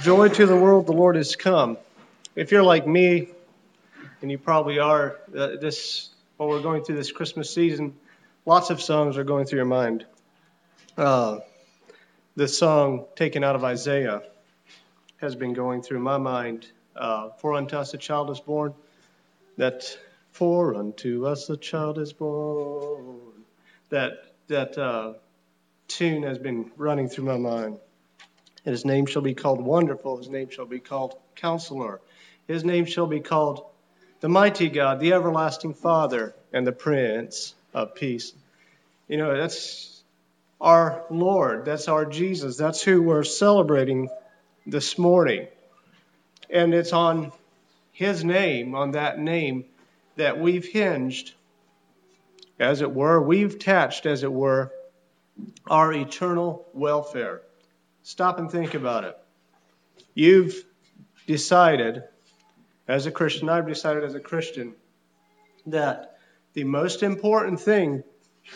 Joy to the world, the Lord has come. If you're like me, and you probably are, uh, this while we're going through this Christmas season, lots of songs are going through your mind. Uh, the song taken out of Isaiah has been going through my mind. Uh, for unto us a child is born, that for unto us a child is born. That that uh, tune has been running through my mind. And his name shall be called Wonderful. His name shall be called Counselor. His name shall be called the Mighty God, the Everlasting Father, and the Prince of Peace. You know, that's our Lord. That's our Jesus. That's who we're celebrating this morning. And it's on his name, on that name, that we've hinged, as it were, we've attached, as it were, our eternal welfare. Stop and think about it. You've decided, as a Christian, I've decided as a Christian, that the most important thing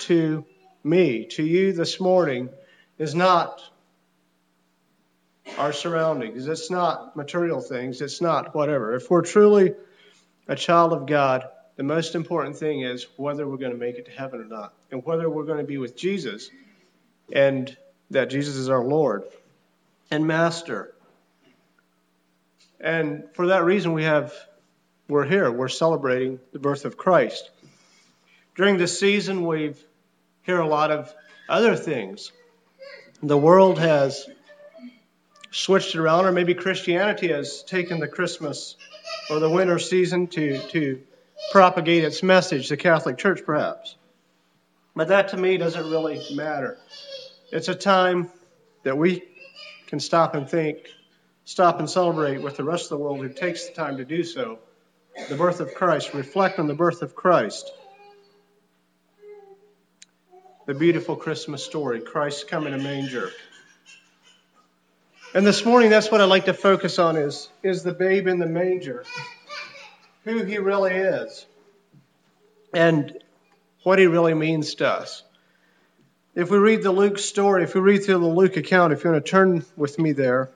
to me, to you this morning, is not our surroundings. It's not material things. It's not whatever. If we're truly a child of God, the most important thing is whether we're going to make it to heaven or not, and whether we're going to be with Jesus, and that Jesus is our Lord and master. And for that reason, we have, we're here. We're celebrating the birth of Christ. During this season, we hear a lot of other things. The world has switched it around, or maybe Christianity has taken the Christmas or the winter season to, to propagate its message, the Catholic Church perhaps. But that to me doesn't really matter. It's a time that we can stop and think, stop and celebrate with the rest of the world who takes the time to do so. The birth of Christ, reflect on the birth of Christ. The beautiful Christmas story, Christ coming in a manger. And this morning, that's what I'd like to focus on is, is the babe in the manger, who he really is, and what he really means to us. If we read the Luke story, if we read through the Luke account, if you want to turn with me there,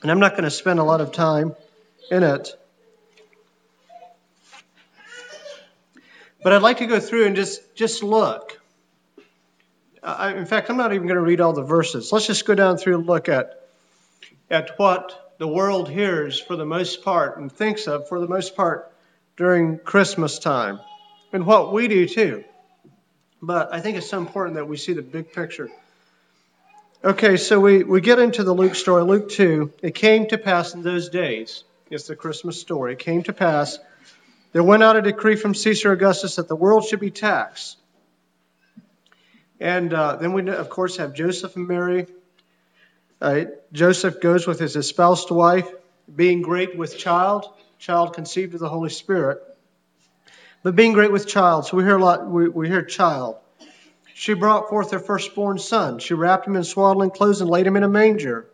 and I'm not going to spend a lot of time in it, but I'd like to go through and just, just look. In fact, I'm not even going to read all the verses. Let's just go down through and look at, at what the world hears for the most part and thinks of for the most part during Christmas time, and what we do too. But I think it's so important that we see the big picture. Okay, so we, we get into the Luke story, Luke 2. It came to pass in those days, it's the Christmas story. It came to pass, there went out a decree from Caesar Augustus that the world should be taxed. And uh, then we, of course, have Joseph and Mary. Uh, Joseph goes with his espoused wife, being great with child, child conceived of the Holy Spirit but being great with child. So we hear a lot, we, we hear child. She brought forth her firstborn son. She wrapped him in swaddling clothes and laid him in a manger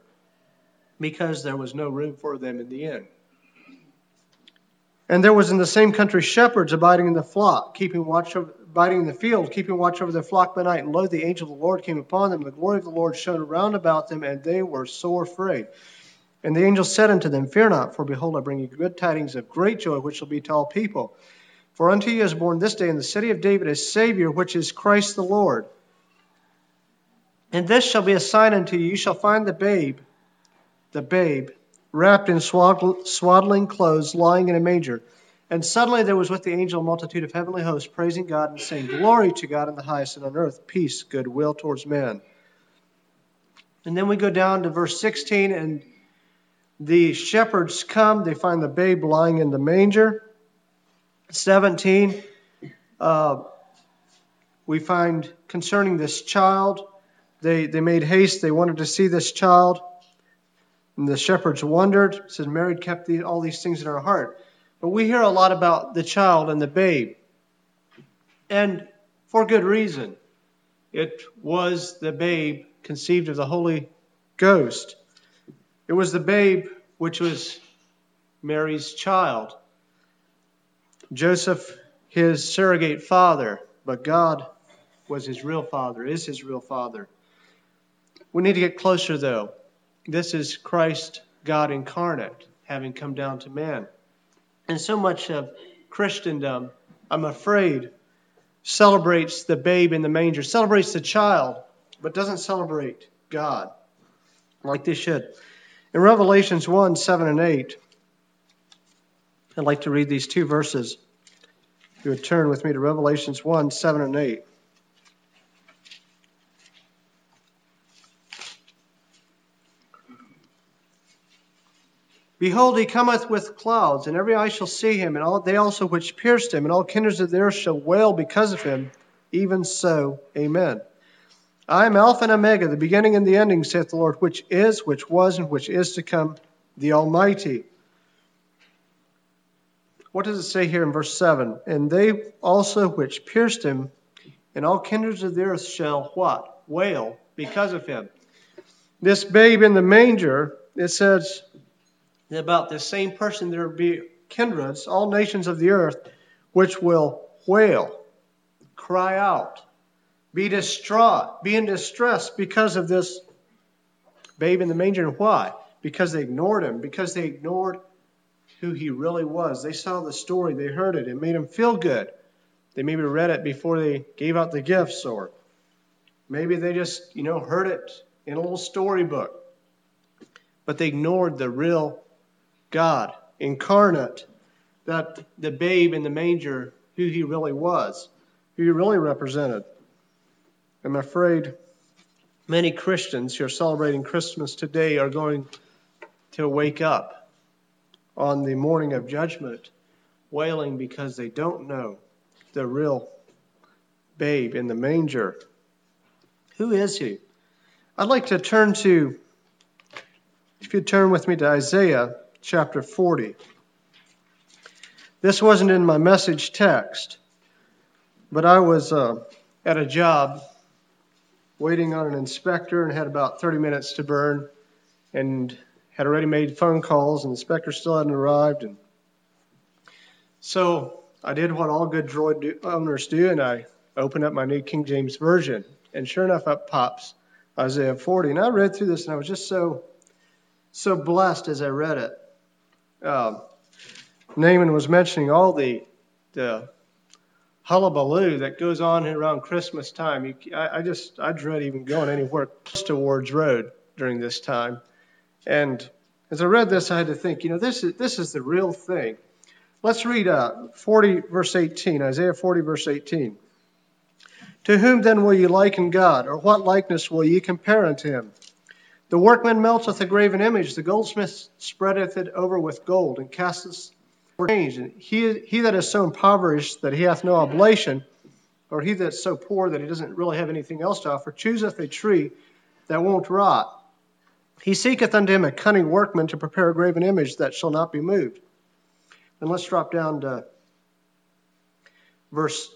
because there was no room for them in the inn. And there was in the same country shepherds abiding in the flock, keeping watch over, abiding in the field, keeping watch over their flock by night. And lo, the angel of the Lord came upon them. And the glory of the Lord shone around about them, and they were sore afraid. And the angel said unto them, Fear not, for behold, I bring you good tidings of great joy, which shall be to all people. For unto you is born this day in the city of David a Savior, which is Christ the Lord. And this shall be a sign unto you. You shall find the babe, the babe, wrapped in swaddling clothes, lying in a manger. And suddenly there was with the angel a multitude of heavenly hosts, praising God and saying, Glory to God in the highest, and on earth peace, goodwill towards men. And then we go down to verse 16, and the shepherds come. They find the babe lying in the manger. 17, uh, we find concerning this child, they, they made haste. They wanted to see this child. And the shepherds wondered. It says Mary kept the, all these things in her heart. But we hear a lot about the child and the babe. And for good reason. It was the babe conceived of the Holy Ghost. It was the babe which was Mary's child. Joseph, his surrogate father, but God was his real father, is his real father. We need to get closer, though. this is Christ, God incarnate, having come down to man. And so much of Christendom, I'm afraid, celebrates the babe in the manger, celebrates the child, but doesn't celebrate God like they should. In Revelations 1 7 and 8, I'd like to read these two verses. If you would turn with me to Revelations 1 7 and 8. Behold, he cometh with clouds, and every eye shall see him, and all they also which pierced him, and all kindreds of the earth shall wail because of him. Even so, Amen. I am Alpha and Omega, the beginning and the ending, saith the Lord, which is, which was, and which is to come, the Almighty. What does it say here in verse 7? And they also which pierced him, and all kindreds of the earth shall what? Wail because of him. This babe in the manger, it says, about this same person there will be kindreds, all nations of the earth, which will wail, cry out, be distraught, be in distress because of this babe in the manger. And why? Because they ignored him, because they ignored who he really was. They saw the story, they heard it, it made them feel good. They maybe read it before they gave out the gifts, or maybe they just, you know, heard it in a little storybook. But they ignored the real God incarnate, that the babe in the manger, who he really was, who he really represented. I'm afraid many Christians who are celebrating Christmas today are going to wake up on the morning of judgment wailing because they don't know the real babe in the manger. Who is he? I'd like to turn to, if you turn with me to Isaiah chapter 40. This wasn't in my message text, but I was uh, at a job waiting on an inspector and had about 30 minutes to burn and had already made phone calls and the inspector still hadn't arrived and so I did what all good droid do, owners do and I opened up my new King James version and sure enough up pops Isaiah 40 and I read through this and I was just so so blessed as I read it uh, Naaman was mentioning all the the hullabaloo that goes on around Christmas time. You, I, I, just I dread even going anywhere close to Ward's Road during this time. And as I read this, I had to think, you know, this is this is the real thing. Let's read uh, 40 verse 18, Isaiah 40 verse 18. To whom then will ye liken God, or what likeness will ye compare unto him? The workman melteth a graven image, the goldsmith spreadeth it over with gold, and casteth for change. And he, he that is so impoverished that he hath no oblation, or he that's so poor that he doesn't really have anything else to offer, chooseth a tree that won't rot. He seeketh unto him a cunning workman to prepare a graven image that shall not be moved. And let's drop down to verse,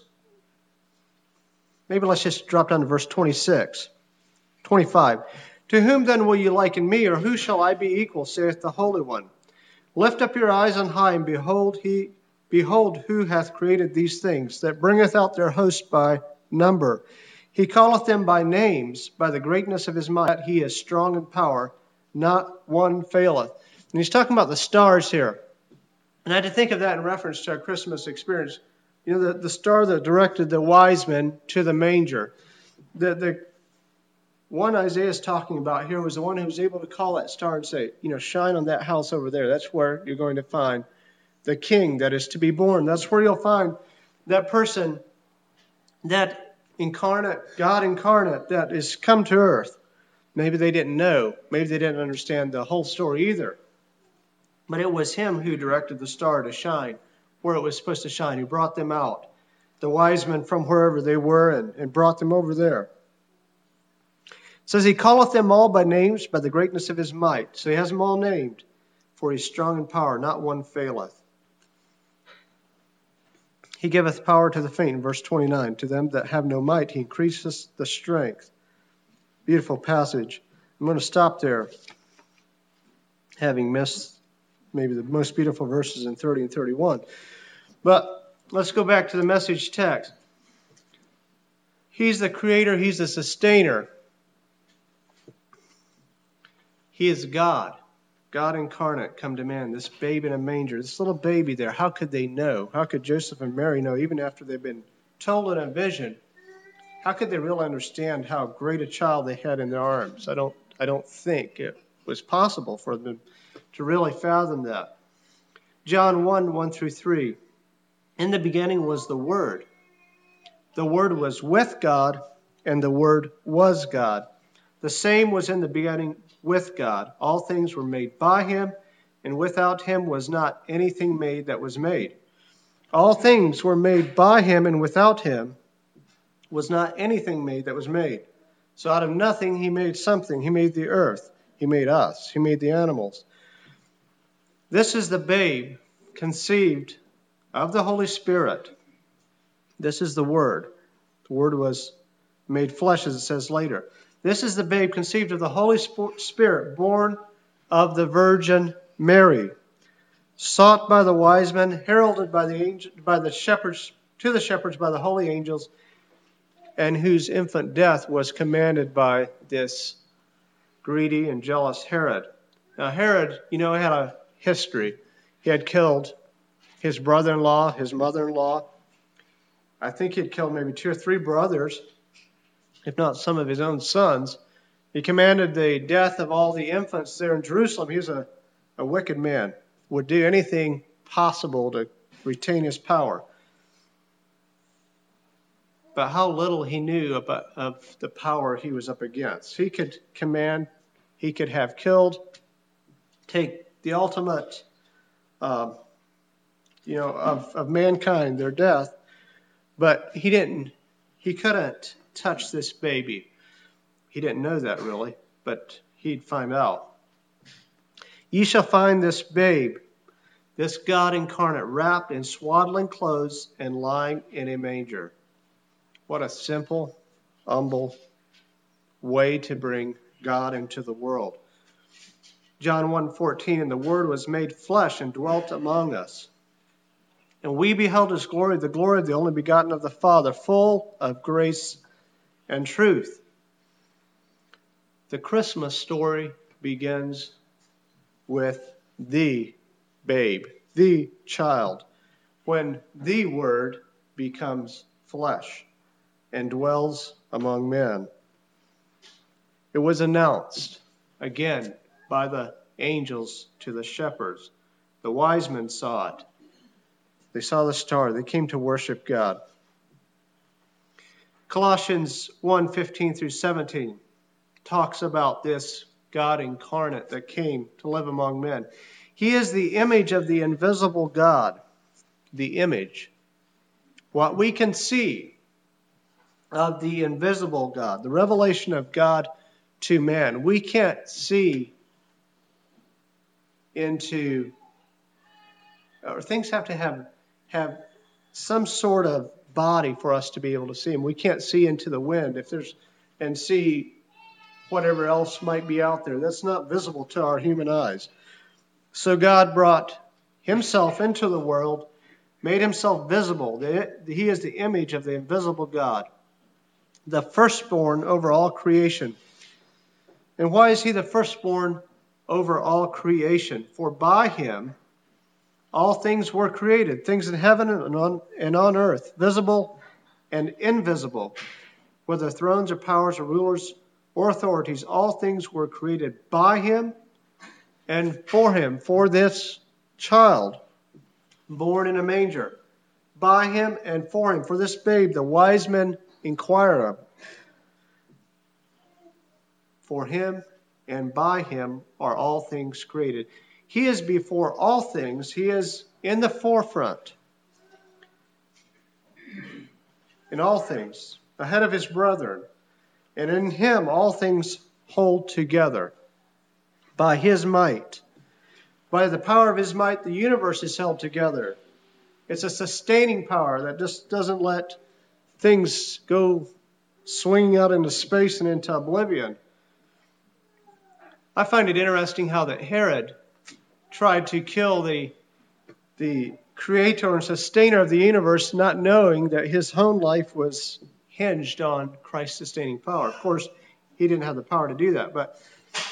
maybe let's just drop down to verse 26, 25. To whom then will you liken me, or who shall I be equal, saith the Holy One? Lift up your eyes on high, and behold, he behold who hath created these things, that bringeth out their host by number. He calleth them by names, by the greatness of his might. He is strong in power, not one faileth. And he's talking about the stars here. And I had to think of that in reference to our Christmas experience. You know, the, the star that directed the wise men to the manger. The, the one Isaiah is talking about here was the one who was able to call that star and say, you know, shine on that house over there. That's where you're going to find the king that is to be born. That's where you'll find that person, that incarnate, God incarnate that is come to earth. Maybe they didn't know. Maybe they didn't understand the whole story either. But it was him who directed the star to shine where it was supposed to shine. He brought them out, the wise men from wherever they were, and, and brought them over there says he calleth them all by names by the greatness of his might. So he has them all named, for he is strong in power, not one faileth. He giveth power to the faint, verse 29. To them that have no might, he increases the strength. Beautiful passage. I'm going to stop there, having missed maybe the most beautiful verses in 30 and 31. But let's go back to the message text. He's the creator, he's the sustainer. He is God, God incarnate come to man, this babe in a manger, this little baby there. How could they know? How could Joseph and Mary know, even after they've been told in a vision? How could they really understand how great a child they had in their arms? I don't, I don't think it was possible for them to really fathom that. John 1 1 through 3. In the beginning was the Word. The Word was with God, and the Word was God. The same was in the beginning with God. All things were made by him, and without him was not anything made that was made. All things were made by him, and without him was not anything made that was made. So out of nothing he made something. He made the earth. He made us. He made the animals. This is the babe conceived of the Holy Spirit. This is the Word. The Word was made flesh, as it says later. This is the babe conceived of the Holy Spirit, born of the Virgin Mary, sought by the wise men, heralded by the angel, by the shepherds to the shepherds by the holy angels, and whose infant death was commanded by this greedy and jealous Herod. Now Herod, you know, had a history. He had killed his brother-in-law, his mother-in-law. I think he had killed maybe two or three brothers if not some of his own sons. He commanded the death of all the infants there in Jerusalem. He was a, a wicked man, would do anything possible to retain his power. But how little he knew about, of the power he was up against. He could command, he could have killed, take the ultimate, uh, you know, of, of mankind, their death, but he didn't, he couldn't touch this baby. He didn't know that really, but he'd find out. Ye shall find this babe, this God incarnate, wrapped in swaddling clothes and lying in a manger. What a simple, humble way to bring God into the world. John 1:14 and the word was made flesh and dwelt among us. And we beheld his glory, the glory of the only begotten of the Father, full of grace and truth. The Christmas story begins with the babe, the child, when the Word becomes flesh and dwells among men. It was announced again by the angels to the shepherds. The wise men saw it. They saw the star. They came to worship God. Colossians 1:15 through 17 talks about this God incarnate that came to live among men. He is the image of the invisible God, the image. What we can see of the invisible God, the revelation of God to man. We can't see into or things have to have have some sort of body for us to be able to see them. We can't see into the wind if there's and see whatever else might be out there. That's not visible to our human eyes. So God brought himself into the world, made himself visible. He is the image of the invisible God, the firstborn over all creation. And why is he the firstborn over all creation? For by him all things were created, things in heaven and on, and on earth, visible and invisible, whether thrones or powers or rulers or authorities, all things were created by him and for him, for this child born in a manger, by him and for him, for this babe, the wise men inquire of. For him and by him are all things created. He is before all things, He is in the forefront in all things, ahead of His brethren. And in Him all things hold together. By His might, by the power of His might, the universe is held together. It's a sustaining power that just doesn't let things go swinging out into space and into oblivion. I find it interesting how that Herod tried to kill the, the creator and sustainer of the universe, not knowing that his own life was hinged on Christ's sustaining power. Of course, he didn't have the power to do that, but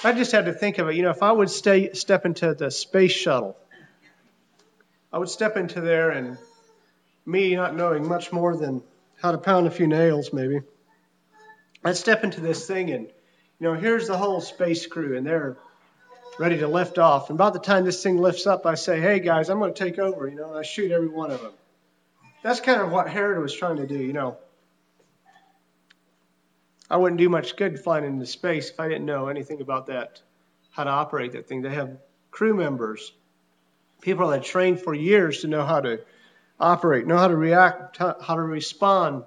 I just had to think of it. You know, if I would stay, step into the space shuttle, I would step into there and me not knowing much more than how to pound a few nails, maybe. I'd step into this thing and, you know, here's the whole space crew and they're ready to lift off. And by the time this thing lifts up, I say, hey guys, I'm going to take over, you know, and I shoot every one of them. That's kind of what Herod was trying to do, you know. I wouldn't do much good flying into space if I didn't know anything about that, how to operate that thing. They have crew members, people that trained for years to know how to operate, know how to react, how to respond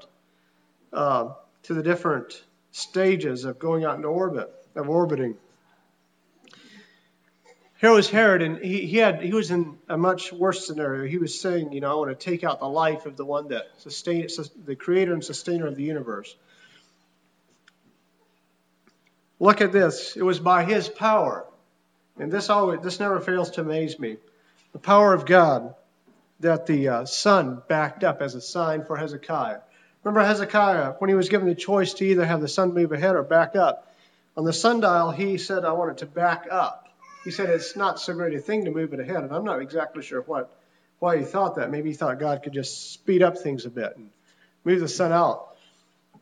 uh, to the different stages of going out into orbit, of orbiting. Here was Herod, and he, he had he was in a much worse scenario. He was saying, you know, I want to take out the life of the one that sustains the creator and sustainer of the universe. Look at this. It was by his power. And this always this never fails to amaze me. The power of God that the uh, sun backed up as a sign for Hezekiah. Remember Hezekiah, when he was given the choice to either have the sun move ahead or back up, on the sundial he said, I want it to back up. He said it's not so great a thing to move it ahead, and I'm not exactly sure what why he thought that. Maybe he thought God could just speed up things a bit and move the sun out.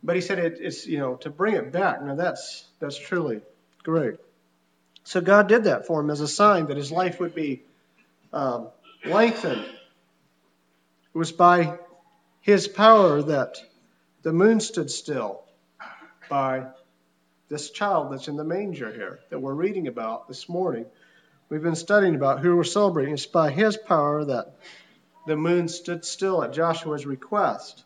But he said it, it's you know to bring it back. Now that's that's truly great. So God did that for him as a sign that his life would be um, lengthened. It was by his power that the moon stood still. By this child that's in the manger here that we're reading about this morning. We've been studying about who we're celebrating. It's by his power that the moon stood still at Joshua's request.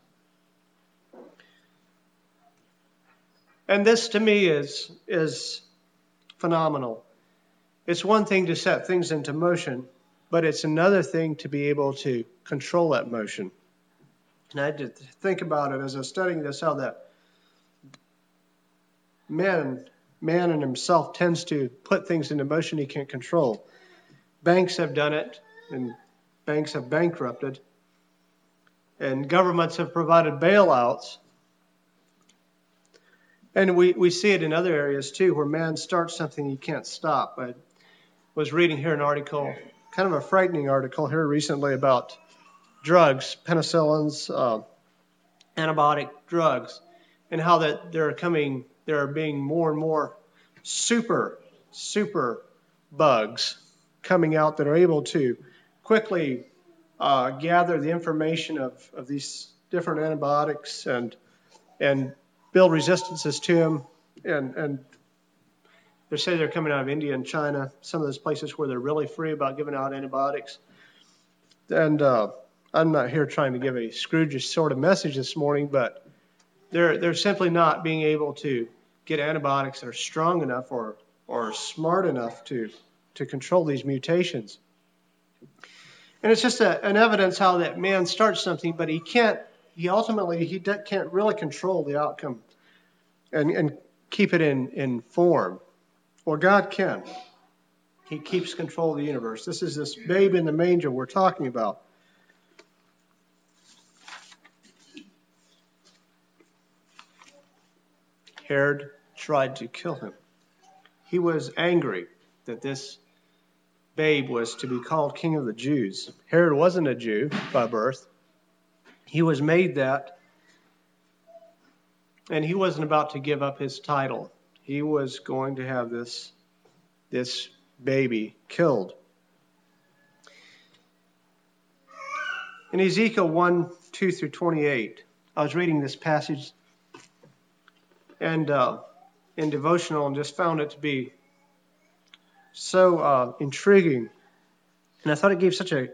And this to me is, is phenomenal. It's one thing to set things into motion, but it's another thing to be able to control that motion. And I had to think about it as I was studying this, how that man, man in himself tends to put things into motion he can't control. Banks have done it, and banks have bankrupted, and governments have provided bailouts and we, we see it in other areas too, where man starts something he can't stop. I was reading here an article, kind of a frightening article here recently about drugs, penicillins, uh, antibiotic drugs, and how that they're coming, there are being more and more super, super bugs coming out that are able to quickly uh, gather the information of, of these different antibiotics and and build resistances to them. And, and they say they're coming out of India and China, some of those places where they're really free about giving out antibiotics. And uh, I'm not here trying to give a Scrooge sort of message this morning, but they're, they're simply not being able to get antibiotics that are strong enough or, or smart enough to, to control these mutations. And it's just a, an evidence how that man starts something, but he can't he ultimately he can't really control the outcome and, and keep it in, in form. Well, God can. He keeps control of the universe. This is this babe in the manger we're talking about. Herod tried to kill him. He was angry that this babe was to be called king of the Jews. Herod wasn't a Jew by birth, he was made that, and he wasn't about to give up his title. He was going to have this, this baby killed. In Ezekiel 1 2 through 28, I was reading this passage and uh, in devotional and just found it to be so uh, intriguing. And I thought it gave such a,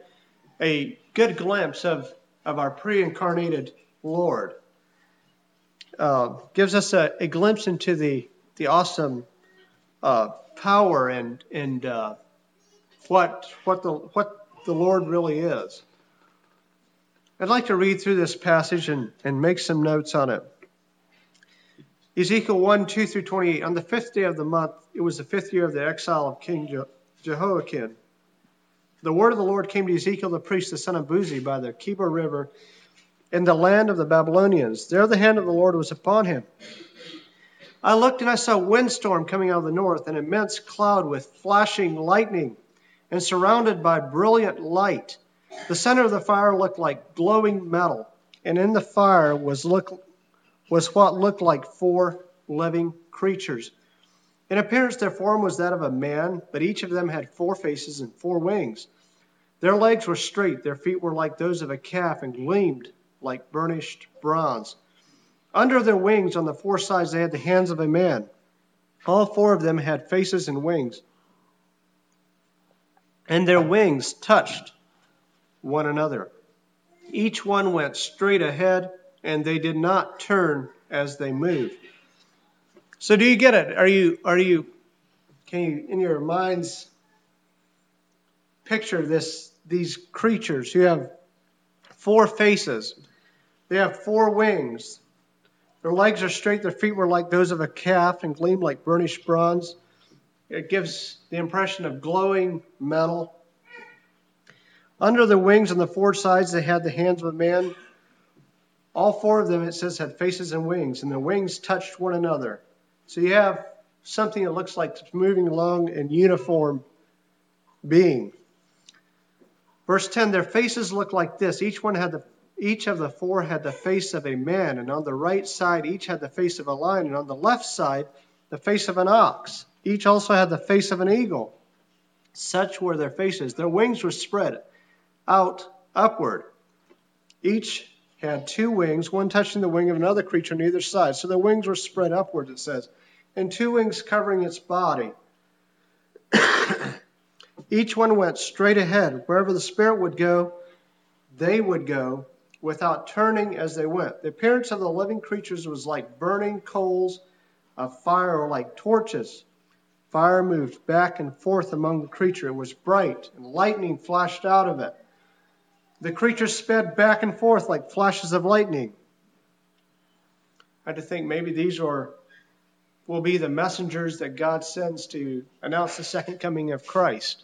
a good glimpse of of our pre incarnated Lord. Uh, gives us a, a, glimpse into the, the awesome uh, power and, and uh, what, what, the, what the Lord really is. I'd like to read through this passage and, and make some notes on it. Ezekiel 1 2 through 28. On the fifth day of the month, it was the fifth year of the exile of King Je- Jehoiakim the word of the Lord came to Ezekiel the priest, the son of Buzi, by the Chebar River in the land of the Babylonians. There the hand of the Lord was upon him. I looked and I saw a windstorm coming out of the north, an immense cloud with flashing lightning and surrounded by brilliant light. The center of the fire looked like glowing metal, and in the fire was, look, was what looked like four living creatures. In appearance, their form was that of a man, but each of them had four faces and four wings. Their legs were straight, their feet were like those of a calf, and gleamed like burnished bronze. Under their wings, on the four sides, they had the hands of a man. All four of them had faces and wings. And their wings touched one another. Each one went straight ahead, and they did not turn as they moved. So do you get it? Are you are you can you in your minds picture this these creatures who have four faces. They have four wings. Their legs are straight, their feet were like those of a calf and gleam like burnished bronze. It gives the impression of glowing metal. Under the wings on the four sides, they had the hands of a man. All four of them, it says, had faces and wings, and the wings touched one another. So you have something that looks like it's moving along in uniform being. Verse 10 Their faces looked like this. Each one had the each of the four had the face of a man, and on the right side each had the face of a lion, and on the left side the face of an ox. Each also had the face of an eagle. Such were their faces. Their wings were spread out upward. Each had two wings, one touching the wing of another creature on either side. So their wings were spread upward, it says, and two wings covering its body. Each one went straight ahead. Wherever the Spirit would go, they would go without turning as they went. The appearance of the living creatures was like burning coals of fire or like torches. Fire moved back and forth among the creature. It was bright, and lightning flashed out of it. The creatures sped back and forth like flashes of lightning. I had to think maybe these are will be the messengers that God sends to announce the second coming of Christ.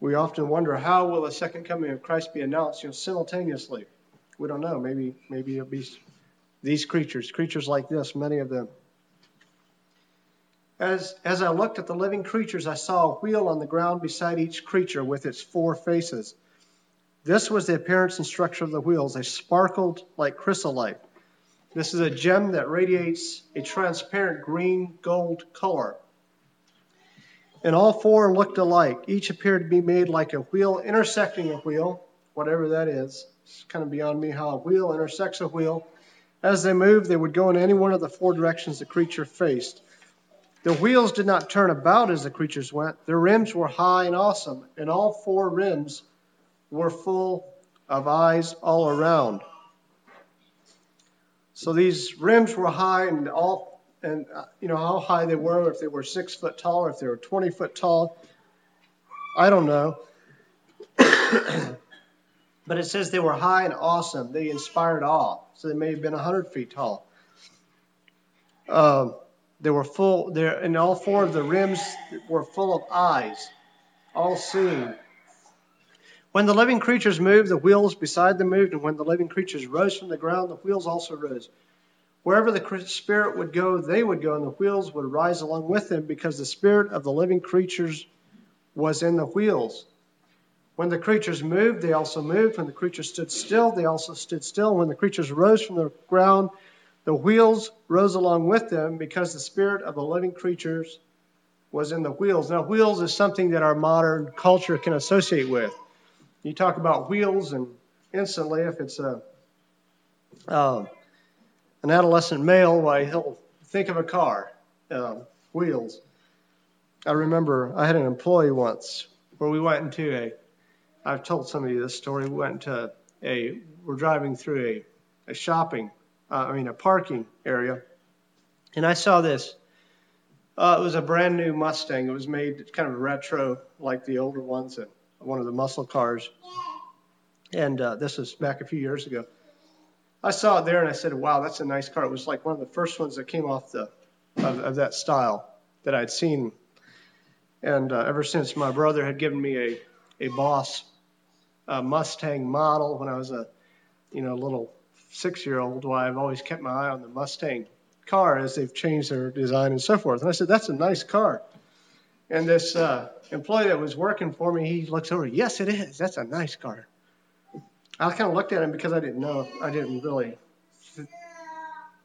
We often wonder how will the second coming of Christ be announced you know, simultaneously. We don't know. Maybe maybe it'll be these creatures, creatures like this, many of them. As, as I looked at the living creatures, I saw a wheel on the ground beside each creature with its four faces. This was the appearance and structure of the wheels. They sparkled like chrysolite. This is a gem that radiates a transparent green gold color. And all four looked alike. Each appeared to be made like a wheel intersecting a wheel, whatever that is. It's kind of beyond me how a wheel intersects a wheel. As they moved, they would go in any one of the four directions the creature faced. The wheels did not turn about as the creatures went. Their rims were high and awesome, and all four rims were full of eyes all around. So these rims were high and all, and uh, you know how high they were, if they were six foot tall or if they were 20 foot tall. I don't know. but it says they were high and awesome. They inspired awe. So they may have been 100 feet tall. Um, they were full, there, and all four of the rims were full of eyes, all seeing. When the living creatures moved, the wheels beside them moved, and when the living creatures rose from the ground, the wheels also rose. Wherever the Spirit would go, they would go, and the wheels would rise along with them, because the Spirit of the living creatures was in the wheels. When the creatures moved, they also moved. When the creatures stood still, they also stood still. When the creatures rose from the ground, the wheels rose along with them, because the Spirit of the living creatures was in the wheels. Now, wheels is something that our modern culture can associate with. You talk about wheels, and instantly, if it's a um, an adolescent male, why he'll think of a car, um, wheels. I remember I had an employee once where we went into a. I've told some of you this story. We went to a. We're driving through a, a shopping, uh, I mean a parking area, and I saw this. Uh, it was a brand new Mustang. It was made kind of retro, like the older ones, and one of the muscle cars. And uh, this was back a few years ago. I saw it there and I said, wow, that's a nice car. It was like one of the first ones that came off the of, of that style that I'd seen. And uh, ever since my brother had given me a, a Boss a Mustang model when I was a you know little six year old, why I've always kept my eye on the Mustang car as they've changed their design and so forth. And I said, That's a nice car. And this uh, employee that was working for me, he looks over, Yes, it is. That's a nice car. I kind of looked at him because I didn't know. I didn't really.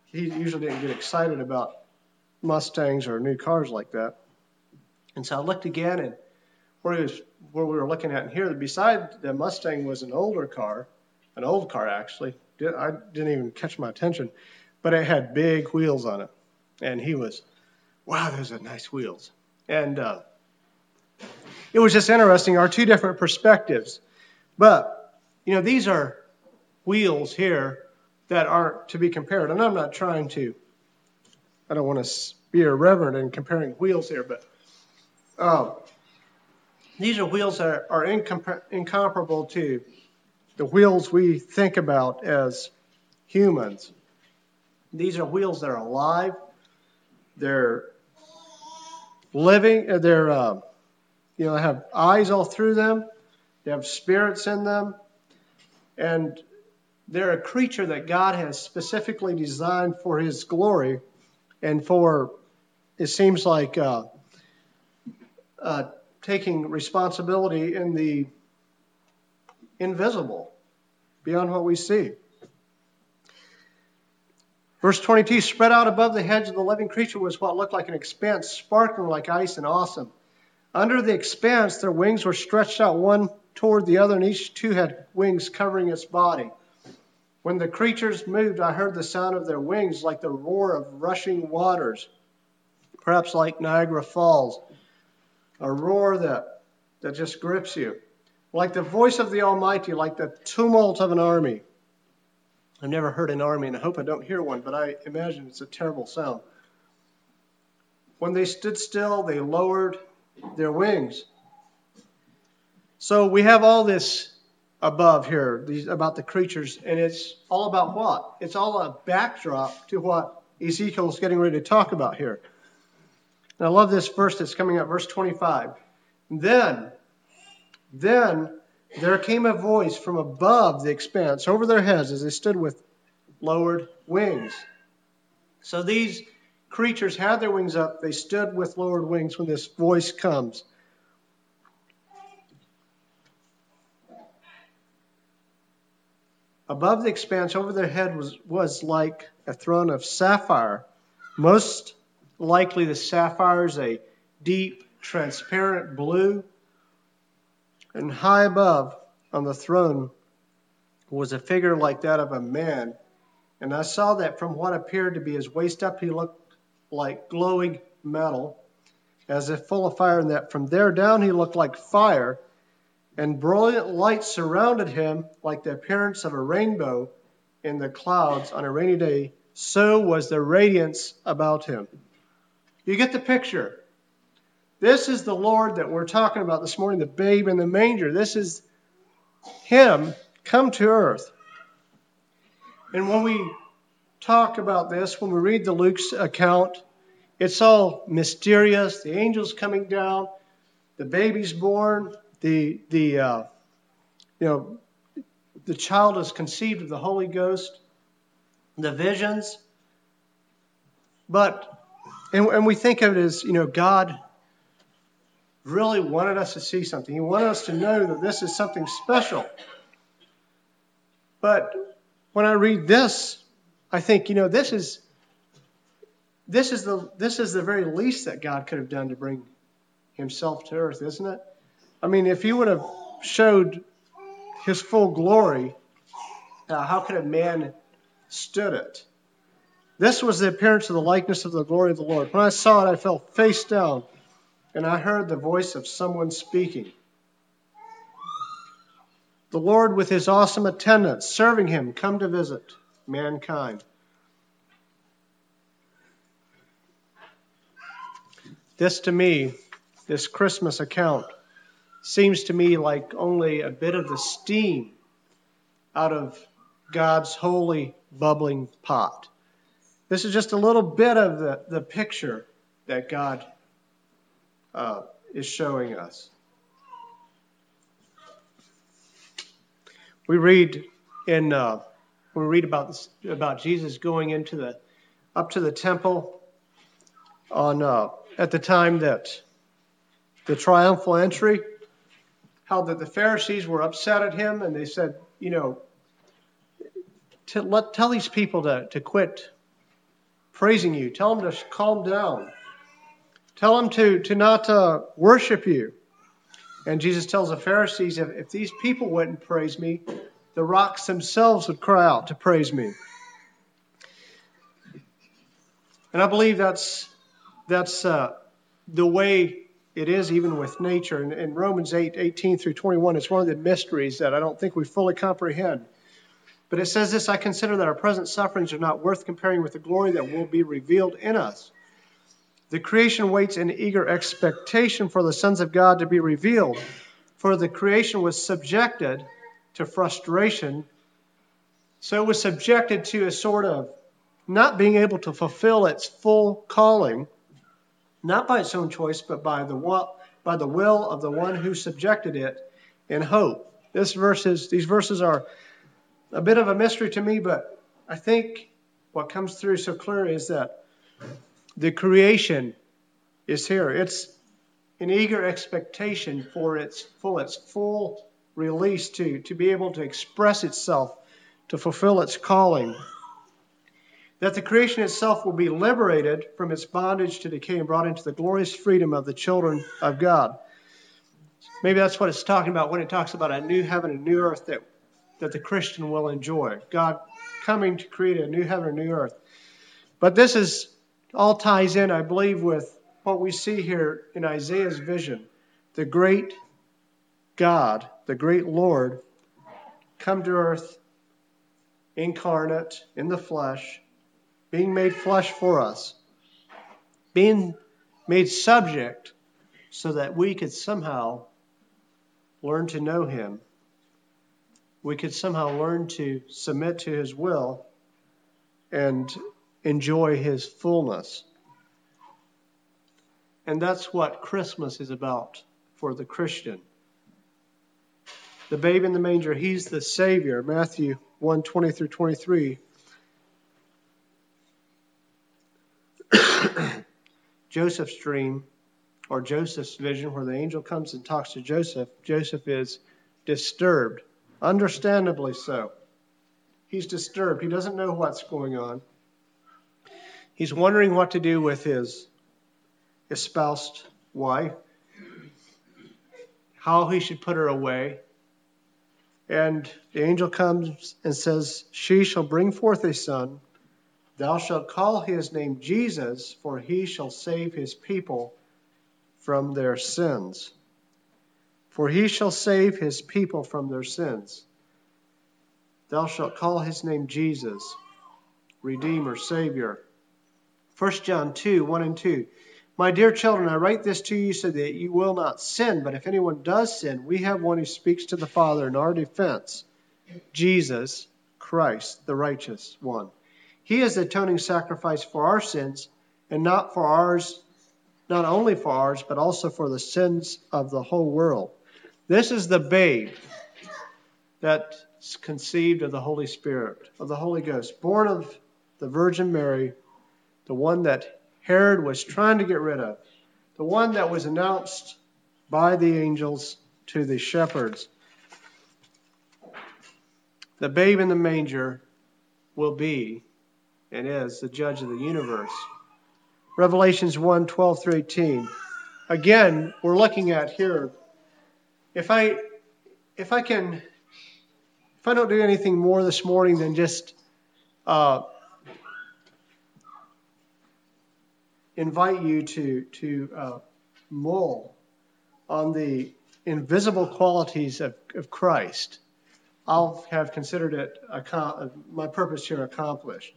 He usually didn't get excited about Mustangs or new cars like that. And so I looked again, and where, he was, where we were looking at and here, beside the Mustang was an older car, an old car actually. I didn't even catch my attention, but it had big wheels on it. And he was, wow, those are nice wheels. And uh, it was just interesting, our two different perspectives. But, you know, these are wheels here that aren't to be compared. And I'm not trying to, I don't want to be irreverent in comparing wheels here, but um, these are wheels that are incompa- incomparable to the wheels we think about as humans. These are wheels that are alive. They're living. Uh, they're uh, you know have eyes all through them. They have spirits in them, and they're a creature that God has specifically designed for His glory, and for it seems like uh, uh, taking responsibility in the invisible, beyond what we see. Verse 22 spread out above the heads of the living creature was what looked like an expanse, sparkling like ice and awesome. Under the expanse, their wings were stretched out one toward the other, and each two had wings covering its body. When the creatures moved, I heard the sound of their wings like the roar of rushing waters, perhaps like Niagara Falls a roar that, that just grips you, like the voice of the Almighty, like the tumult of an army. I've never heard an army, and I hope I don't hear one, but I imagine it's a terrible sound. When they stood still, they lowered their wings. So we have all this above here these, about the creatures, and it's all about what? It's all a backdrop to what Ezekiel's getting ready to talk about here. And I love this verse that's coming up, verse 25. Then, then there came a voice from above the expanse over their heads as they stood with lowered wings. So these creatures had their wings up, they stood with lowered wings when this voice comes. Above the expanse over their head was, was like a throne of sapphire, most Likely the sapphire is a deep, transparent blue. And high above on the throne was a figure like that of a man. And I saw that from what appeared to be his waist up, he looked like glowing metal, as if full of fire, and that from there down he looked like fire. And brilliant light surrounded him like the appearance of a rainbow in the clouds on a rainy day. So was the radiance about him. You get the picture. This is the Lord that we're talking about this morning, the babe in the manger. This is Him come to earth. And when we talk about this, when we read the Luke's account, it's all mysterious. The angels coming down, the baby's born, the the uh, you know the child is conceived of the Holy Ghost, the visions. But and, and we think of it as, you know, God really wanted us to see something. He wanted us to know that this is something special. But when I read this, I think, you know, this is this is the this is the very least that God could have done to bring himself to earth, isn't it? I mean, if he would have showed his full glory, uh, how could a man stood it? This was the appearance of the likeness of the glory of the Lord. When I saw it, I fell face down, and I heard the voice of someone speaking. The Lord, with his awesome attendants, serving him, come to visit mankind. This to me, this Christmas account, seems to me like only a bit of the steam out of God's holy bubbling pot. This is just a little bit of the, the picture that God uh, is showing us. We read in uh, we read about this, about Jesus going into the up to the temple on uh, at the time that the triumphal entry, how that the Pharisees were upset at him and they said, you know, to let tell these people to, to quit praising you. Tell them to calm down. Tell them to, to not uh, worship you. And Jesus tells the Pharisees, if, if these people wouldn't praise me, the rocks themselves would cry out to praise me. And I believe that's that's uh, the way it is even with nature. In, in Romans 8, 18 through 21, it's one of the mysteries that I don't think we fully comprehend. But it says this I consider that our present sufferings are not worth comparing with the glory that will be revealed in us. The creation waits in eager expectation for the sons of God to be revealed. For the creation was subjected to frustration. So it was subjected to a sort of not being able to fulfill its full calling, not by its own choice, but by the, by the will of the one who subjected it in hope. This verses, these verses are a bit of a mystery to me, but I think what comes through so clearly is that the creation is here. It's an eager expectation for its full, its full release to, to be able to express itself, to fulfill its calling. That the creation itself will be liberated from its bondage to decay and brought into the glorious freedom of the children of God. Maybe that's what it's talking about when it talks about a new heaven and new earth that, that the Christian will enjoy. God coming to create a new heaven and new earth. But this is all ties in, I believe, with what we see here in Isaiah's vision. The great God, the great Lord, come to earth incarnate in the flesh, being made flesh for us, being made subject so that we could somehow learn to know Him. We could somehow learn to submit to His will and enjoy His fullness. And that's what Christmas is about for the Christian. The babe in the manger, he's the Savior. Matthew 1 20 through 23. Joseph's dream, or Joseph's vision, where the angel comes and talks to Joseph, Joseph is disturbed, understandably so. He's disturbed. He doesn't know what's going on. He's wondering what to do with his espoused wife, how he should put her away. And the angel comes and says, She shall bring forth a son. Thou shalt call his name Jesus, for he shall save his people from their sins. For he shall save his people from their sins. Thou shalt call his name Jesus, Redeemer, Savior. 1 John 2 1 and 2. My dear children, I write this to you so that you will not sin. But if anyone does sin, we have one who speaks to the Father in our defense Jesus Christ, the righteous one. He is the atoning sacrifice for our sins, and not for ours, not only for ours, but also for the sins of the whole world. This is the babe that's conceived of the Holy Spirit, of the Holy Ghost, born of the Virgin Mary, the one that Herod was trying to get rid of, the one that was announced by the angels to the shepherds. The babe in the manger will be and is the judge of the universe. Revelations 1 12 through 18. Again, we're looking at here. If I if I can if I don't do anything more this morning than just uh, invite you to, to uh, mull on the invisible qualities of, of Christ, I'll have considered it my purpose here accomplished.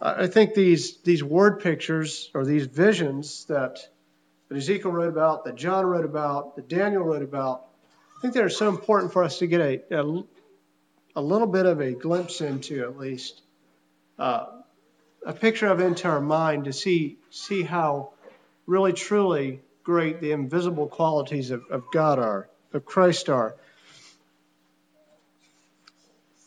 I think these, these word pictures or these visions that, that Ezekiel wrote about, that John wrote about, that Daniel wrote about, I think they're so important for us to get a, a, a little bit of a glimpse into, at least, uh, a picture of into our mind to see see how really truly great the invisible qualities of, of God are, of Christ are.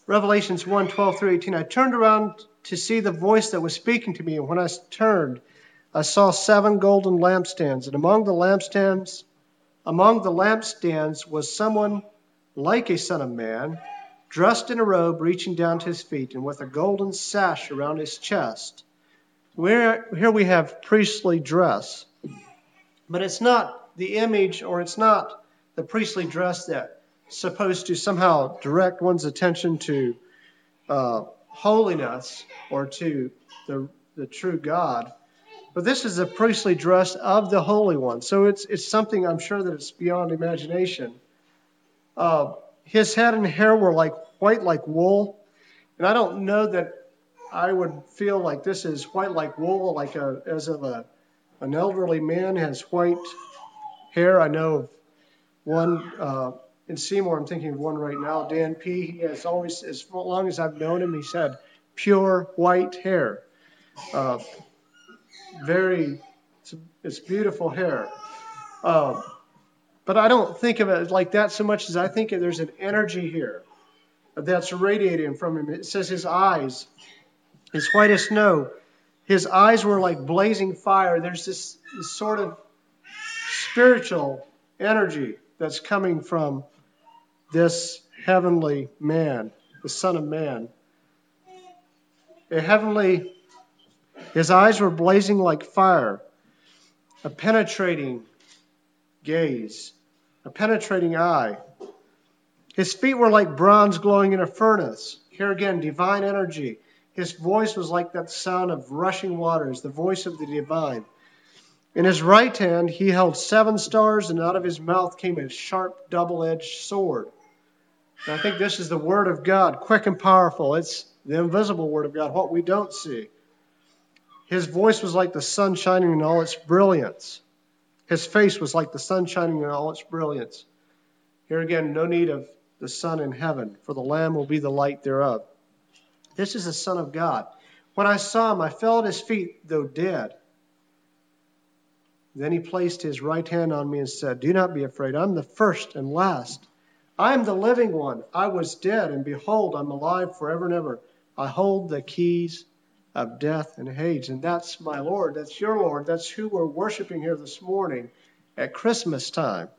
Revelations 1 12 through 18. I turned around to see the voice that was speaking to me. And when I turned, I saw seven golden lampstands, and among the lampstands, among the lampstands was someone like a son of man, dressed in a robe reaching down to his feet, and with a golden sash around his chest. Where, here we have priestly dress, but it's not the image, or it's not the priestly dress that's supposed to somehow direct one's attention to uh, holiness or to the, the true God. But this is a priestly dress of the Holy One. So it's, it's something I'm sure that it's beyond imagination. Uh, his head and hair were like white like wool. And I don't know that I would feel like this is white like wool, like a, as of a, an elderly man has white hair. I know of one uh, in Seymour, I'm thinking of one right now, Dan P. He has always, as long as I've known him, he's had pure white hair. Uh, very, it's, it's, beautiful hair. Uh, but I don't think of it like that so much as I think there's an energy here that's radiating from him. It says his eyes, as white as snow, his eyes were like blazing fire. There's this, this sort of spiritual energy that's coming from this heavenly man, the Son of Man. A heavenly, his eyes were blazing like fire, a penetrating gaze, a penetrating eye. His feet were like bronze glowing in a furnace. Here again, divine energy. His voice was like that sound of rushing waters, the voice of the divine. In his right hand, he held seven stars, and out of his mouth came a sharp, double edged sword. And I think this is the Word of God, quick and powerful. It's the invisible Word of God, what we don't see. His voice was like the sun shining in all its brilliance. His face was like the sun shining in all its brilliance. Here again, no need of the sun in heaven, for the Lamb will be the light thereof. This is the Son of God. When I saw him, I fell at his feet, though dead. Then he placed his right hand on me and said, Do not be afraid. I'm the first and last. I am the living one. I was dead, and behold, I'm alive forever and ever. I hold the keys of death and Hades. And that's my Lord. That's your Lord. That's who we're worshiping here this morning at Christmas time.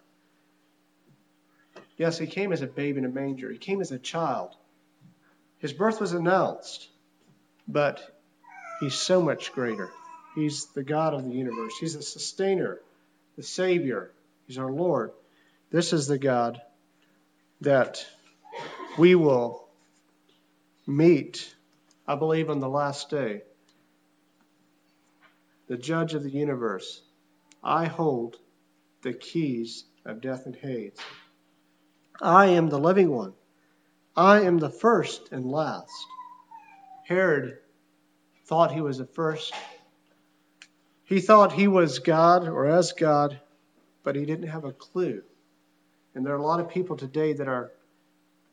Yes, he came as a babe in a manger, he came as a child. His birth was announced, but he's so much greater. He's the God of the universe, he's the sustainer, the Savior, he's our Lord. This is the God that we will meet, I believe, on the last day. The judge of the universe. I hold the keys of death and Hades. I am the living one. I am the first and last. Herod thought he was the first. He thought he was God or as God, but he didn't have a clue and there are a lot of people today that are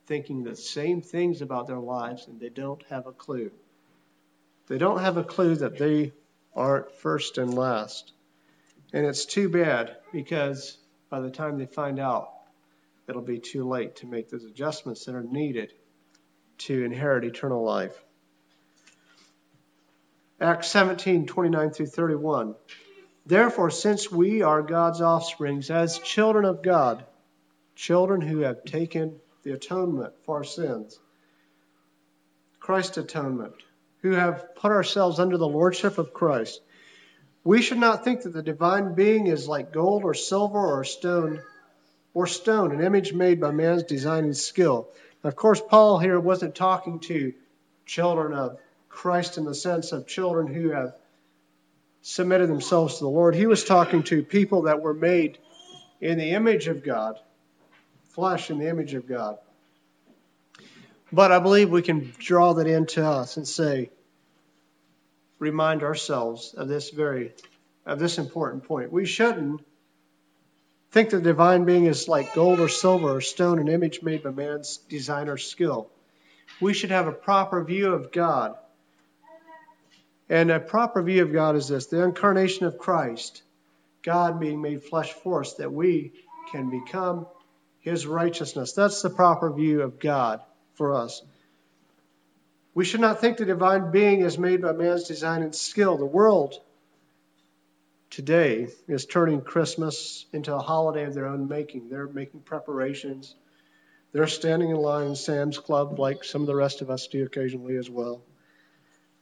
thinking the same things about their lives and they don't have a clue. They don't have a clue that they aren't first and last. And it's too bad because by the time they find out, it'll be too late to make those adjustments that are needed to inherit eternal life. Acts 17, 29 through 31. Therefore, since we are God's offsprings, as children of God, children who have taken the atonement for our sins, Christ's atonement, who have put ourselves under the lordship of Christ. We should not think that the divine being is like gold or silver or stone, or stone, an image made by man's design and skill. Now, of course, Paul here wasn't talking to children of Christ in the sense of children who have submitted themselves to the Lord. He was talking to people that were made in the image of God, flesh in the image of God. But I believe we can draw that into us and say, remind ourselves of this very, of this important point. We shouldn't think the divine being is like gold or silver or stone, an image made by man's design or skill. We should have a proper view of God. And a proper view of God is this the incarnation of Christ, God being made flesh for us, that we can become his righteousness. That's the proper view of God for us. We should not think the divine being is made by man's design and skill. The world today is turning Christmas into a holiday of their own making. They're making preparations. They're standing in line in Sam's Club like some of the rest of us do occasionally as well.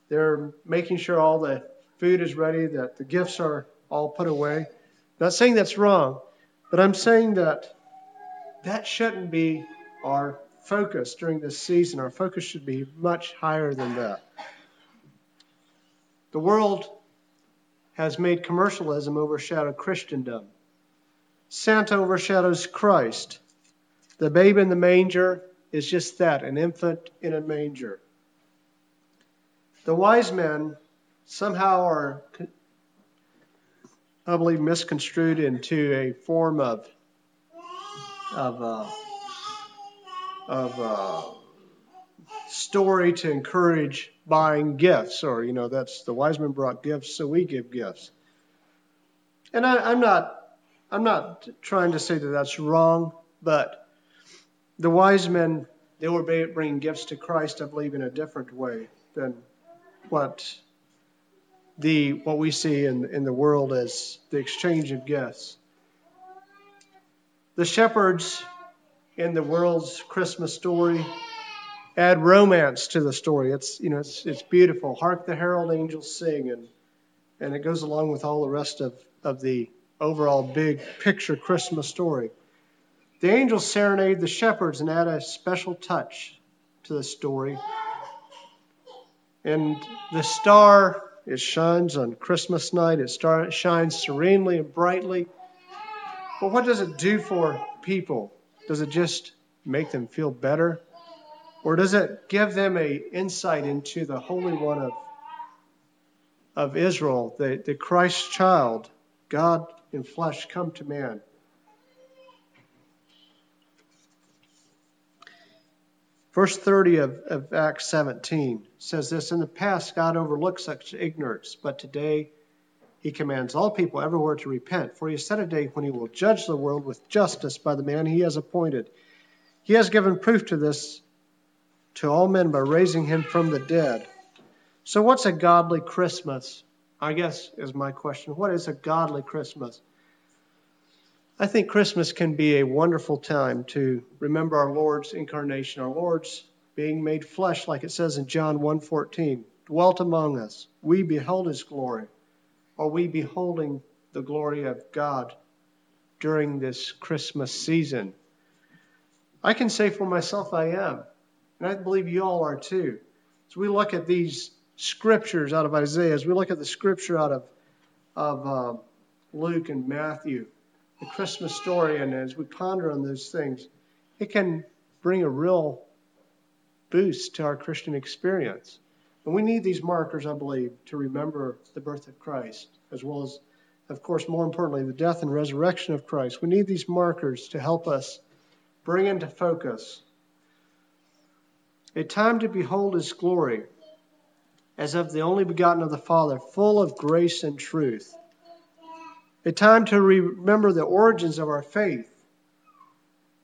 They're making sure all the food is ready, that the gifts are all put away. Not saying that's wrong, but I'm saying that that shouldn't be our focus during this season. Our focus should be much higher than that. The world has made commercialism overshadow Christendom. Santa overshadows Christ. The babe in the manger is just that an infant in a manger. The wise men somehow are, I believe, misconstrued into a form of of uh, of uh, story to encourage buying gifts, or you know, that's the wise men brought gifts, so we give gifts. And I, I'm not I'm not trying to say that that's wrong, but the wise men they were bringing gifts to Christ, I believe, in a different way than what the what we see in in the world as the exchange of gifts. The shepherds in the world's Christmas story add romance to the story. It's you know it's it's beautiful. Hark the herald angels sing, and and it goes along with all the rest of of the overall big picture Christmas story. The angels serenade the shepherds and add a special touch to the story. And the star, it shines on Christmas night. It star, shines serenely and brightly. But what does it do for people? Does it just make them feel better? Or does it give them a insight into the Holy One of, of Israel, the, the Christ child, God in flesh come to man? Verse 30 of, of Acts 17 says this In the past, God overlooked such ignorance, but today he commands all people everywhere to repent, for he has set a day when he will judge the world with justice by the man he has appointed. He has given proof to this to all men by raising him from the dead. So, what's a godly Christmas? I guess is my question. What is a godly Christmas? I think Christmas can be a wonderful time to remember our Lord's incarnation, our Lord's being made flesh, like it says in John 1:14, dwelt among us. We beheld his glory. Are we beholding the glory of God during this Christmas season? I can say for myself I am, and I believe you all are too. As we look at these scriptures out of Isaiah, as we look at the scripture out of, of uh, Luke and Matthew, the Christmas story, and as we ponder on those things, it can bring a real boost to our Christian experience. And we need these markers, I believe, to remember the birth of Christ, as well as, of course, more importantly, the death and resurrection of Christ. We need these markers to help us bring into focus a time to behold his glory as of the only begotten of the Father, full of grace and truth a time to remember the origins of our faith.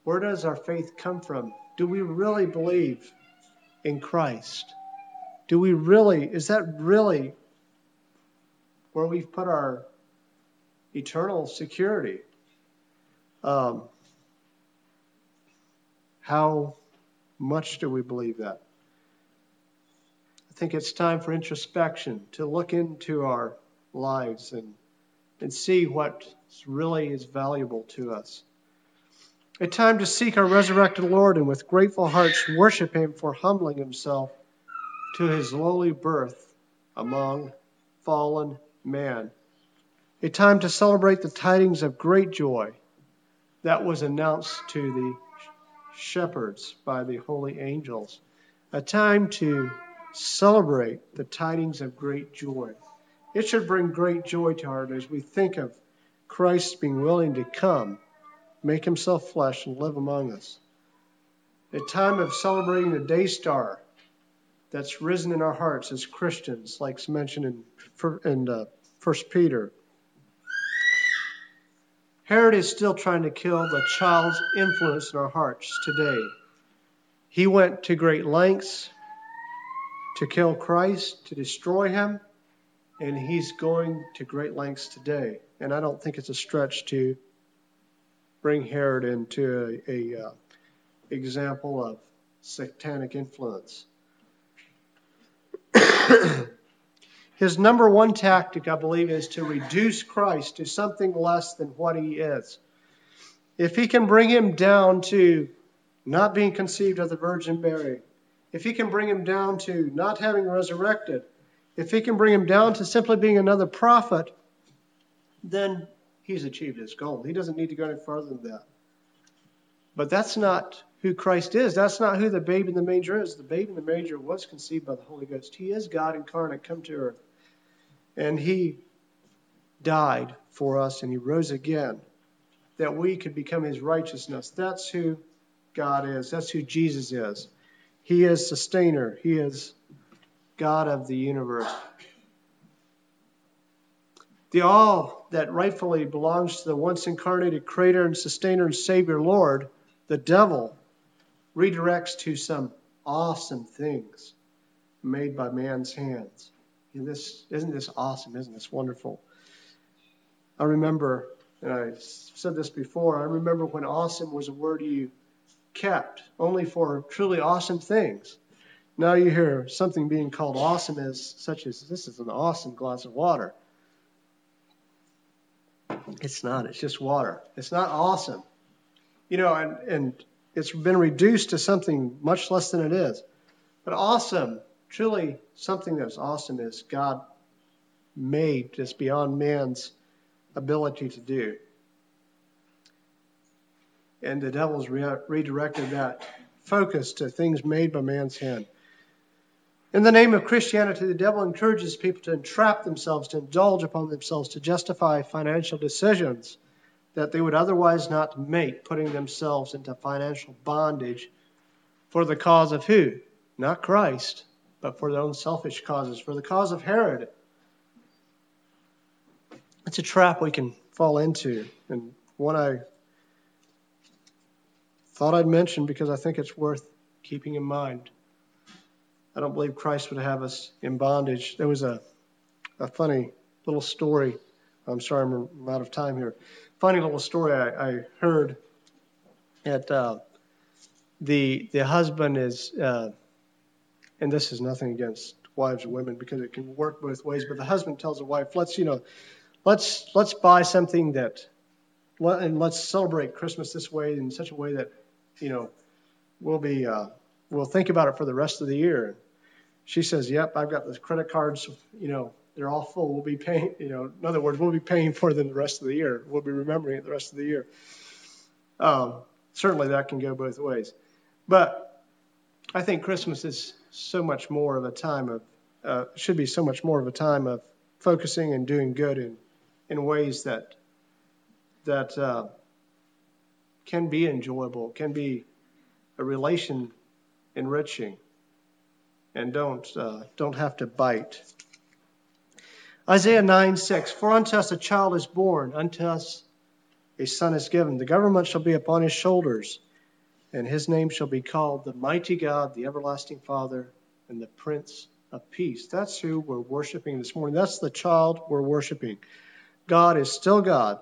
Where does our faith come from? Do we really believe in Christ? Do we really, is that really where we've put our eternal security? Um, how much do we believe that? I think it's time for introspection to look into our lives and and see what really is valuable to us. A time to seek our resurrected Lord and with grateful hearts worship Him for humbling Himself to His lowly birth among fallen man. A time to celebrate the tidings of great joy that was announced to the shepherds by the holy angels. A time to celebrate the tidings of great joy. It should bring great joy to our heart as we think of Christ being willing to come, make himself flesh, and live among us. A time of celebrating the day star that's risen in our hearts as Christians, like mentioned in, in uh, 1 Peter. Herod is still trying to kill the child's influence in our hearts today. He went to great lengths to kill Christ, to destroy him, and he's going to great lengths today. And I don't think it's a stretch to bring Herod into a, a uh, example of satanic influence. His number one tactic, I believe, is to reduce Christ to something less than what he is. If he can bring him down to not being conceived of the Virgin Mary, if he can bring him down to not having resurrected, if he can bring him down to simply being another prophet, then he's achieved his goal. He doesn't need to go any further than that. But that's not who Christ is. That's not who the babe in the manger is. The babe in the manger was conceived by the Holy Ghost. He is God incarnate come to earth. And he died for us and he rose again that we could become his righteousness. That's who God is. That's who Jesus is. He is sustainer. He is God of the universe. The all that rightfully belongs to the once incarnated creator and sustainer and savior Lord, the devil, redirects to some awesome things made by man's hands. And this isn't this awesome, isn't this wonderful? I remember, and I said this before, I remember when awesome was a word you kept only for truly awesome things. Now you hear something being called awesome as such as this is an awesome glass of water. It's not, it's just water. It's not awesome. You know, and, and it's been reduced to something much less than it is. But awesome truly something that's awesome is God made just beyond man's ability to do. And the devil's re- redirected that focus to things made by man's hand. In the name of Christianity, the devil encourages people to entrap themselves, to indulge upon themselves, to justify financial decisions that they would otherwise not make, putting themselves into financial bondage for the cause of who? Not Christ, but for their own selfish causes, for the cause of Herod. It's a trap we can fall into, and one I thought I'd mention because I think it's worth keeping in mind. I don't believe Christ would have us in bondage. There was a, a funny little story. I'm sorry, I'm out of time here. Funny little story I, I heard at uh, the the husband is uh, and this is nothing against wives and women because it can work both ways. But the husband tells the wife, "Let's you know, let's let's buy something that, and let's celebrate Christmas this way in such a way that, you know, we'll be uh, we'll think about it for the rest of the year." She says, "Yep, I've got the credit cards. You know, they're all full. We'll be paying. You know, in other words, we'll be paying for them the rest of the year. We'll be remembering it the rest of the year." Um, certainly, that can go both ways, but I think Christmas is so much more of a time of, uh, should be so much more of a time of focusing and doing good in, in ways that, that uh, can be enjoyable, can be a relation enriching, and don't, uh, don't have to bite. Isaiah 9 6 For unto us a child is born, unto us a son is given. The government shall be upon his shoulders and his name shall be called the mighty God, the everlasting Father, and the Prince of Peace. That's who we're worshiping this morning. That's the child we're worshiping. God is still God.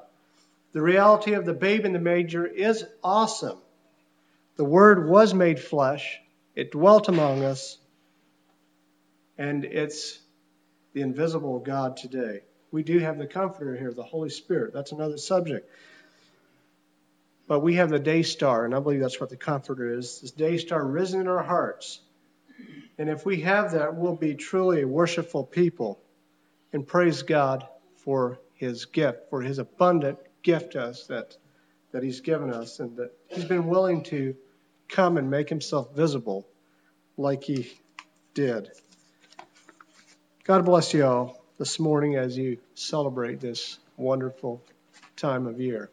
The reality of the babe in the manger is awesome. The Word was made flesh, it dwelt among us, and it's the invisible God today. We do have the Comforter here, the Holy Spirit. That's another subject. But we have the day star, and I believe that's what the comforter is this day star risen in our hearts. And if we have that, we'll be truly a worshipful people and praise God for his gift, for his abundant gift to us that, that he's given us, and that he's been willing to come and make himself visible like he did. God bless you all this morning as you celebrate this wonderful time of year.